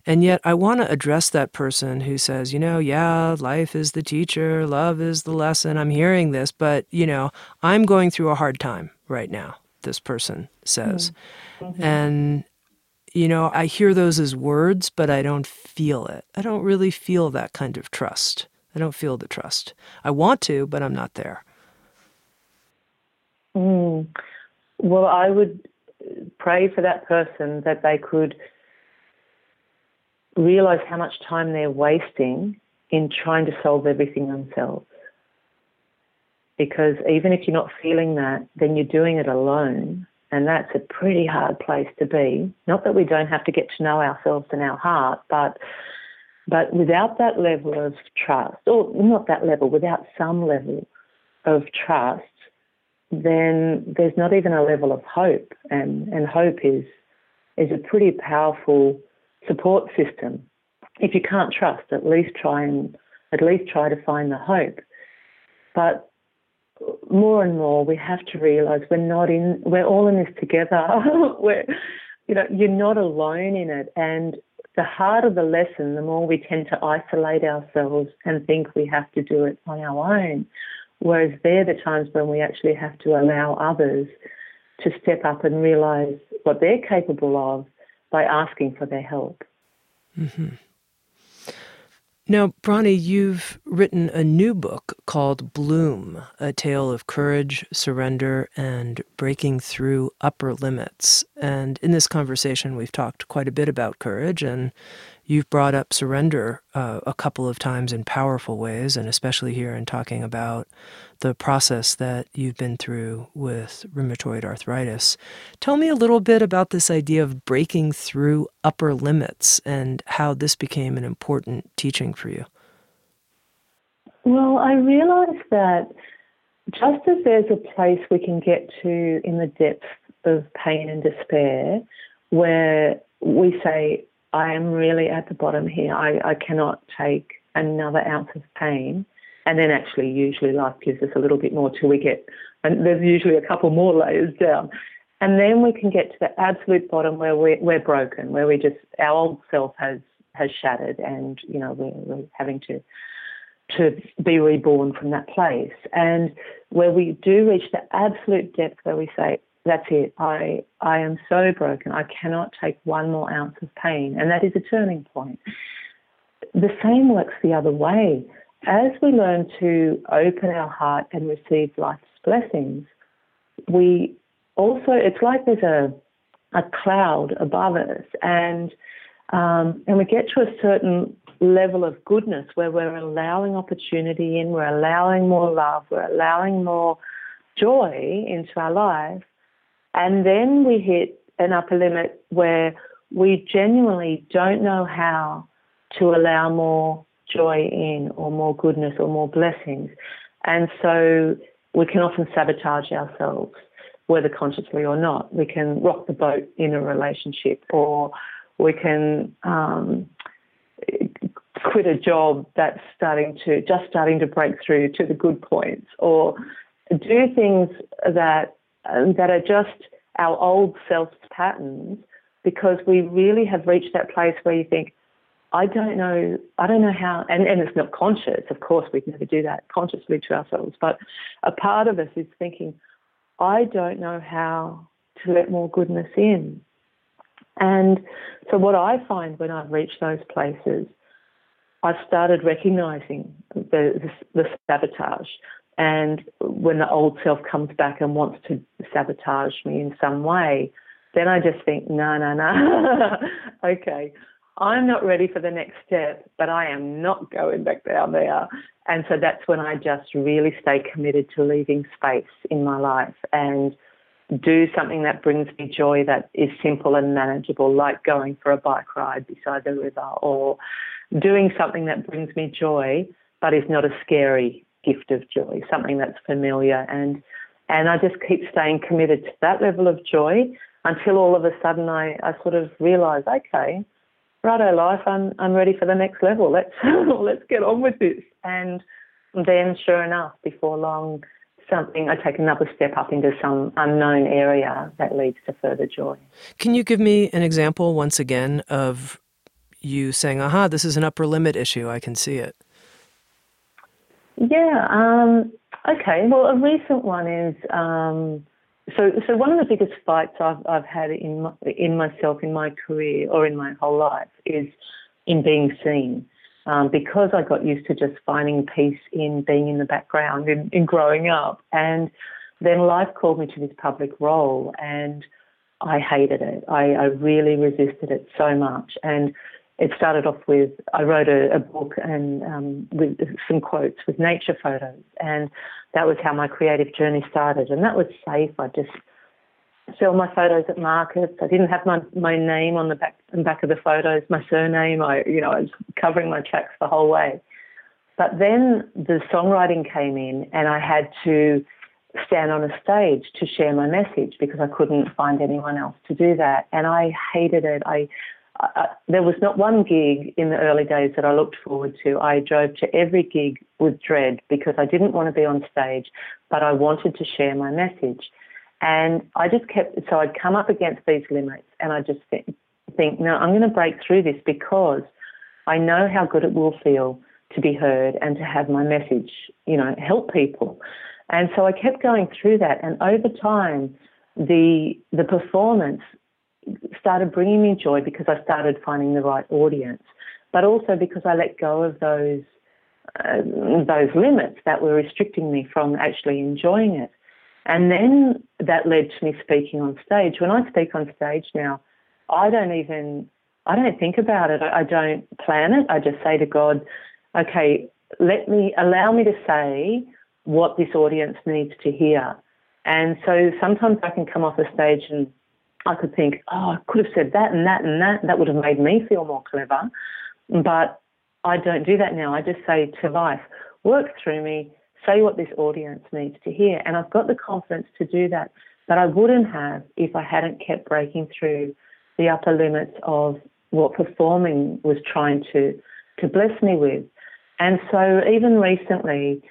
And yet, I want to address that person who says, you know, yeah, life is the teacher, love is the lesson. I'm hearing this, but, you know, I'm going through a hard time right now, this person says. Mm-hmm. And, you know, I hear those as words, but I don't feel it. I don't really feel that kind of trust. I don't feel the trust. I want to, but I'm not there. Mm. Well, I would pray for that person that they could realize how much time they're wasting in trying to solve everything themselves. Because even if you're not feeling that, then you're doing it alone. And that's a pretty hard place to be. Not that we don't have to get to know ourselves and our heart, but but without that level of trust, or not that level, without some level of trust, then there's not even a level of hope. And, and hope is, is a pretty powerful support system. If you can't trust, at least try and at least try to find the hope. But more and more, we have to realise we're not in. We're all in this together. *laughs* we're, you know, you're not alone in it, and the harder the lesson, the more we tend to isolate ourselves and think we have to do it on our own. Whereas they're the times when we actually have to allow others to step up and realize what they're capable of by asking for their help. Mm-hmm. Now, Bronnie, you've written a new book called Bloom A Tale of Courage, Surrender, and Breaking Through Upper Limits. And in this conversation, we've talked quite a bit about courage, and you've brought up surrender uh, a couple of times in powerful ways, and especially here in talking about the process that you've been through with rheumatoid arthritis. Tell me a little bit about this idea of breaking through upper limits and how this became an important teaching for you. Well, I realized that just as there's a place we can get to in the depth of pain and despair where we say, I am really at the bottom here, I, I cannot take another ounce of pain and then actually usually life gives us a little bit more till we get, and there's usually a couple more layers down. And then we can get to the absolute bottom where we're, we're broken, where we just, our old self has, has shattered and, you know, we're, we're having to, to be reborn from that place. And where we do reach the absolute depth where we say, that's it, I, I am so broken, I cannot take one more ounce of pain. And that is a turning point. The same works the other way. As we learn to open our heart and receive life's blessings, we also, it's like there's a, a cloud above us, and um, and we get to a certain level of goodness where we're allowing opportunity in, we're allowing more love, we're allowing more joy into our life, and then we hit an upper limit where we genuinely don't know how to allow more joy in, or more goodness, or more blessings, and so we can often sabotage ourselves whether consciously or not. We can rock the boat in a relationship, or we can um, quit a job that's starting to just starting to break through to the good points, or do things that Um, that are just our old self patterns because we really have reached that place where you think, I don't know, I don't know how, and, and it's not conscious, of course, we'd never do that consciously to ourselves, but a part of us is thinking, I don't know how to let more goodness in. And so, what I find when I've reached those places, I've started recognizing the, the, the sabotage. And when the old self comes back and wants to sabotage me in some way, then I just think, no, no, no. *laughs* okay, I'm not ready for the next step, but I am not going back down there. And so that's when I just really stay committed to leaving space in my life and do something that brings me joy that is simple and manageable, like going for a bike ride beside the river or doing something that brings me joy but is not a scary gift of joy, something that's familiar and and I just keep staying committed to that level of joy until all of a sudden I, I sort of realize, okay, righto life, I'm I'm ready for the next level. Let's *laughs* let's get on with this. And then sure enough, before long something I take another step up into some unknown area that leads to further joy. Can you give me an example once again of you saying, aha, this is an upper limit issue, I can see it? Yeah, um, okay. Well, a recent one is um, so, so one of the biggest fights I've, I've had in my, in myself in my career or in my whole life is in being seen. Um, because I got used to just finding peace in being in the background in, in growing up, and then life called me to this public role, and I hated it. I, I really resisted it so much, and it started off with I wrote a, a book and um, with some quotes with nature photos, and that was how my creative journey started. And that was safe. I just sell my photos at markets. I didn't have my my name on the back and back of the photos, my surname. I you know I was covering my tracks the whole way. But then the songwriting came in, and I had to stand on a stage to share my message because I couldn't find anyone else to do that, and I hated it. I uh, there was not one gig in the early days that I looked forward to. I drove to every gig with dread because I didn't want to be on stage, but I wanted to share my message. And I just kept, so I'd come up against these limits and I just think, think no, I'm going to break through this because I know how good it will feel to be heard and to have my message, you know, help people. And so I kept going through that. And over time, the the performance started bringing me joy because I started finding the right audience, but also because I let go of those uh, those limits that were restricting me from actually enjoying it. And then that led to me speaking on stage. When I speak on stage now, I don't even I don't think about it. I, don't plan it. I just say to God, okay, let me allow me to say what this audience needs to hear. And so sometimes I can come off a stage and I could think, oh, I could have said that and that and that. That would have made me feel more clever. But I don't do that now. I just say to life, work through me, say what this audience needs to hear. And I've got the confidence to do that. But I wouldn't have if I hadn't kept breaking through the upper limits of what performing was trying to, to bless me with. And so even recently,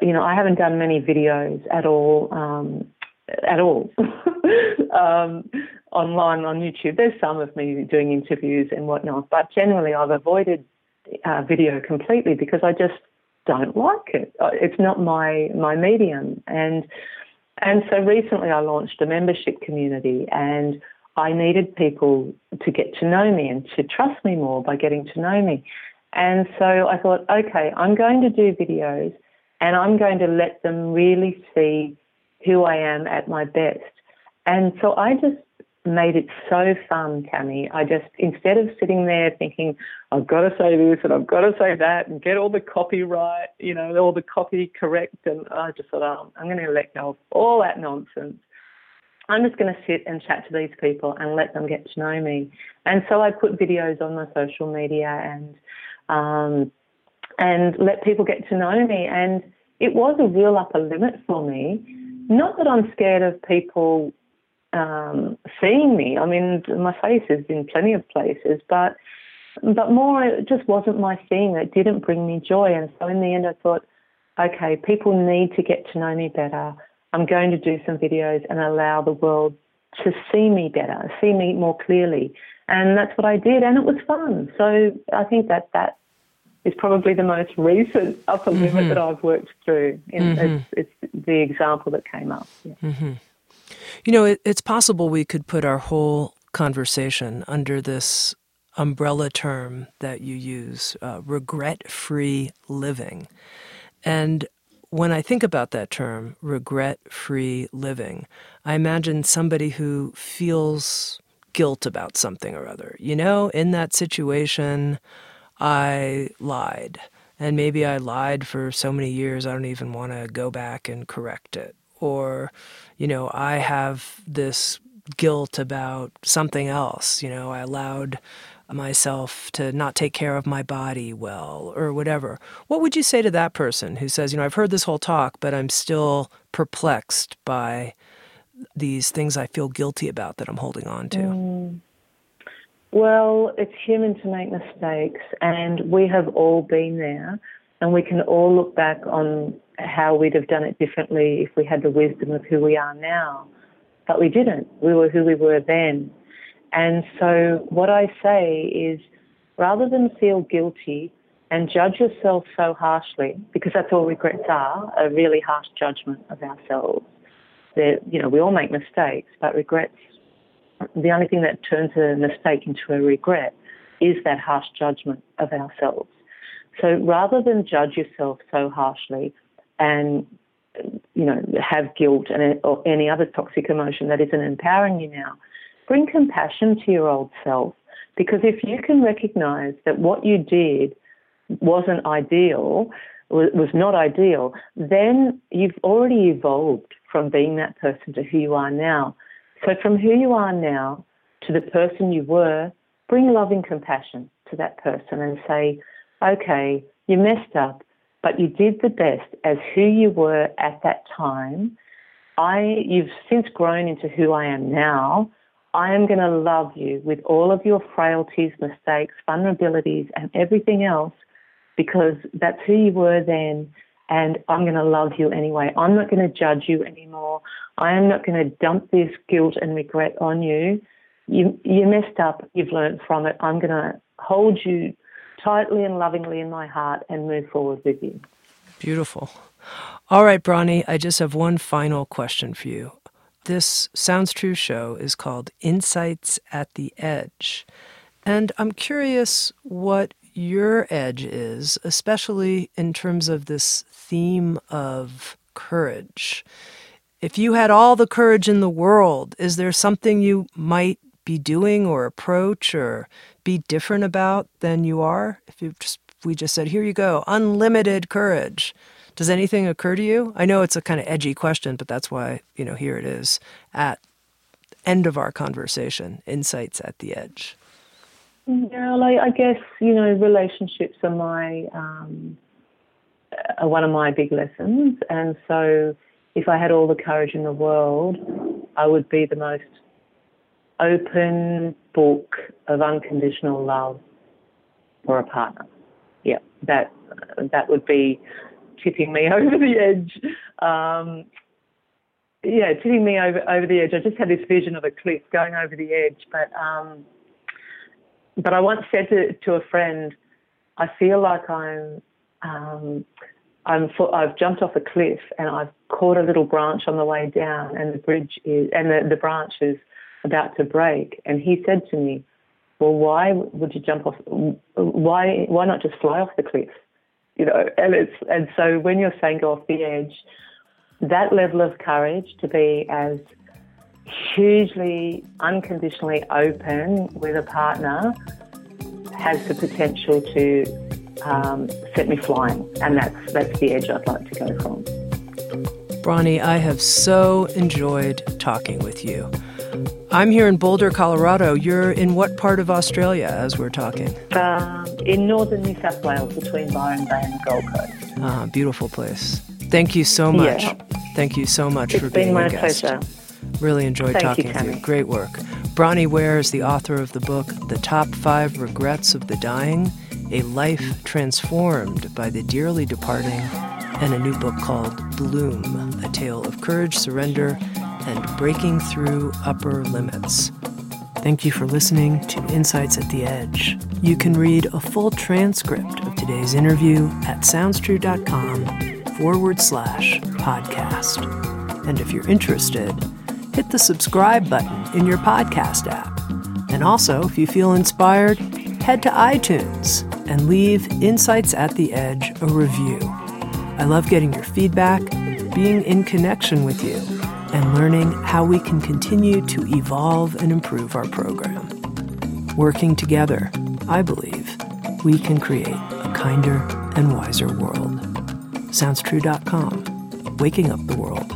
you know, I haven't done many videos at all, um, at all. *laughs* um, online on YouTube. There's some of me doing interviews and whatnot, but generally I've avoided uh, video completely because I just don't like it. Uh, it's not my my medium. And and so recently I launched a membership community and I needed people to get to know me and to trust me more by getting to know me. And so I thought, okay, I'm going to do videos and I'm going to let them really see who I am at my best. And so I just made it so fun, Tami. I just, instead of sitting there thinking, I've got to say this and I've got to say that and get all the copy right, you know, all the copy correct, and I just thought, oh, I'm going to let go of all that nonsense. I'm just going to sit and chat to these people and let them get to know me. And so I put videos on my social media and um, and let people get to know me. And it was a real upper limit for me. Not that I'm scared of people um, seeing me. I mean, my face is in plenty of places, but but more, it just wasn't my thing. It didn't bring me joy, and so in the end, I thought, okay, people need to get to know me better. I'm going to do some videos and allow the world to see me better, see me more clearly, and that's what I did, and it was fun. So I think that that is probably the most recent upper limit mm-hmm. that I've worked through. Mm-hmm. It's, it's, the example that came up. Yeah. Mm-hmm. You know, it, it's possible we could put our whole conversation under this umbrella term that you use, uh, regret free living. And when I think about that term, regret free living, I imagine somebody who feels guilt about something or other. You know, in that situation, I lied. And maybe I lied for so many years, I don't even want to go back and correct it. Or, you know, I have this guilt about something else. You know, I allowed myself to not take care of my body well or whatever. What would you say to that person who says, you know, I've heard this whole talk, but I'm still perplexed by these things I feel guilty about that I'm holding on to? Mm. Well, it's human to make mistakes, and we have all been there, and we can all look back on how we'd have done it differently if we had the wisdom of who we are now. But we didn't. We were who we were then. And so, what I say is rather than feel guilty and judge yourself so harshly, because that's all regrets are a really harsh judgment of ourselves. That, you know, we all make mistakes, but regrets the only thing that turns a mistake into a regret is that harsh judgment of ourselves. So rather than judge yourself so harshly and you know have guilt and or any other toxic emotion that isn't empowering you now, bring compassion to your old self because if you can recognize that what you did wasn't ideal, was not ideal, then you've already evolved from being that person to who you are now. So, from who you are now to the person you were, bring loving compassion to that person and say, okay, you messed up, but you did the best as who you were at that time. I, you've since grown into who I am now. I am going to love you with all of your frailties, mistakes, vulnerabilities, and everything else because that's who you were then and I'm going to love you anyway. I'm not going to judge you anymore. I am not going to dump this guilt and regret on you. You you messed up. You've learned from it. I'm going to hold you tightly and lovingly in my heart and move forward with you. Beautiful. All right, Bronnie, I just have one final question for you. This Sounds True show is called Insights at the Edge. And I'm curious what your edge is, especially in terms of this theme of courage. If you had all the courage in the world, is there something you might be doing or approach or be different about than you are? If you just we just said, here you go, unlimited courage. Does anything occur to you? I know it's a kind of edgy question, but that's why, you know, here it is at end of our conversation, insights at the edge. Yeah, like I guess you know relationships are my um, are one of my big lessons, and so if I had all the courage in the world, I would be the most open book of unconditional love for a partner. Yeah, that that would be tipping me *laughs* over the edge. Um, yeah, tipping me over over the edge. I just had this vision of a cliff going over the edge, but um, but I once said to, to a friend, I feel like I'm um, I'm I've jumped off a cliff and I've caught a little branch on the way down, and the bridge is and the, the branch is about to break. And he said to me, "Well, why would you jump off? Why why not just fly off the cliff?" You know, and it's and so when you're saying go off the edge, that level of courage to be as hugely unconditionally open with a partner has the potential to um, set me flying, and that's that's the edge I'd like to go from. Bronnie, I have so enjoyed talking with you. I'm here in Boulder, Colorado. You're in what part of Australia as we're talking? Um, in northern New South Wales, between Byron Bay and the Gold Coast. Ah, beautiful place. Thank you so much. Yeah. Thank you so much It's for being my guest. pleasure. Really enjoyed Thank you, talking with you. Great work. Bronnie Ware is the author of the book The Top Five Regrets of the Dying A Life Transformed by the Dearly Departing, and a new book called Bloom A Tale of Courage, Surrender, and Breaking Through Upper Limits. Thank you for listening to Insights at the Edge. You can read a full transcript of today's interview at soundstrue.com forward slash podcast. And if you're interested, hit the subscribe button in your podcast app. And also, if you feel inspired, head to iTunes and leave Insights at the Edge a review. I love getting your feedback, being in connection with you, and learning how we can continue to evolve and improve our program. Working together, I believe, we can create a kinder and wiser world. SoundsTrue.com, waking up the world.